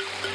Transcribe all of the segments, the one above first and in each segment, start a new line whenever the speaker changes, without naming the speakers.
Has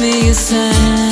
me a sign.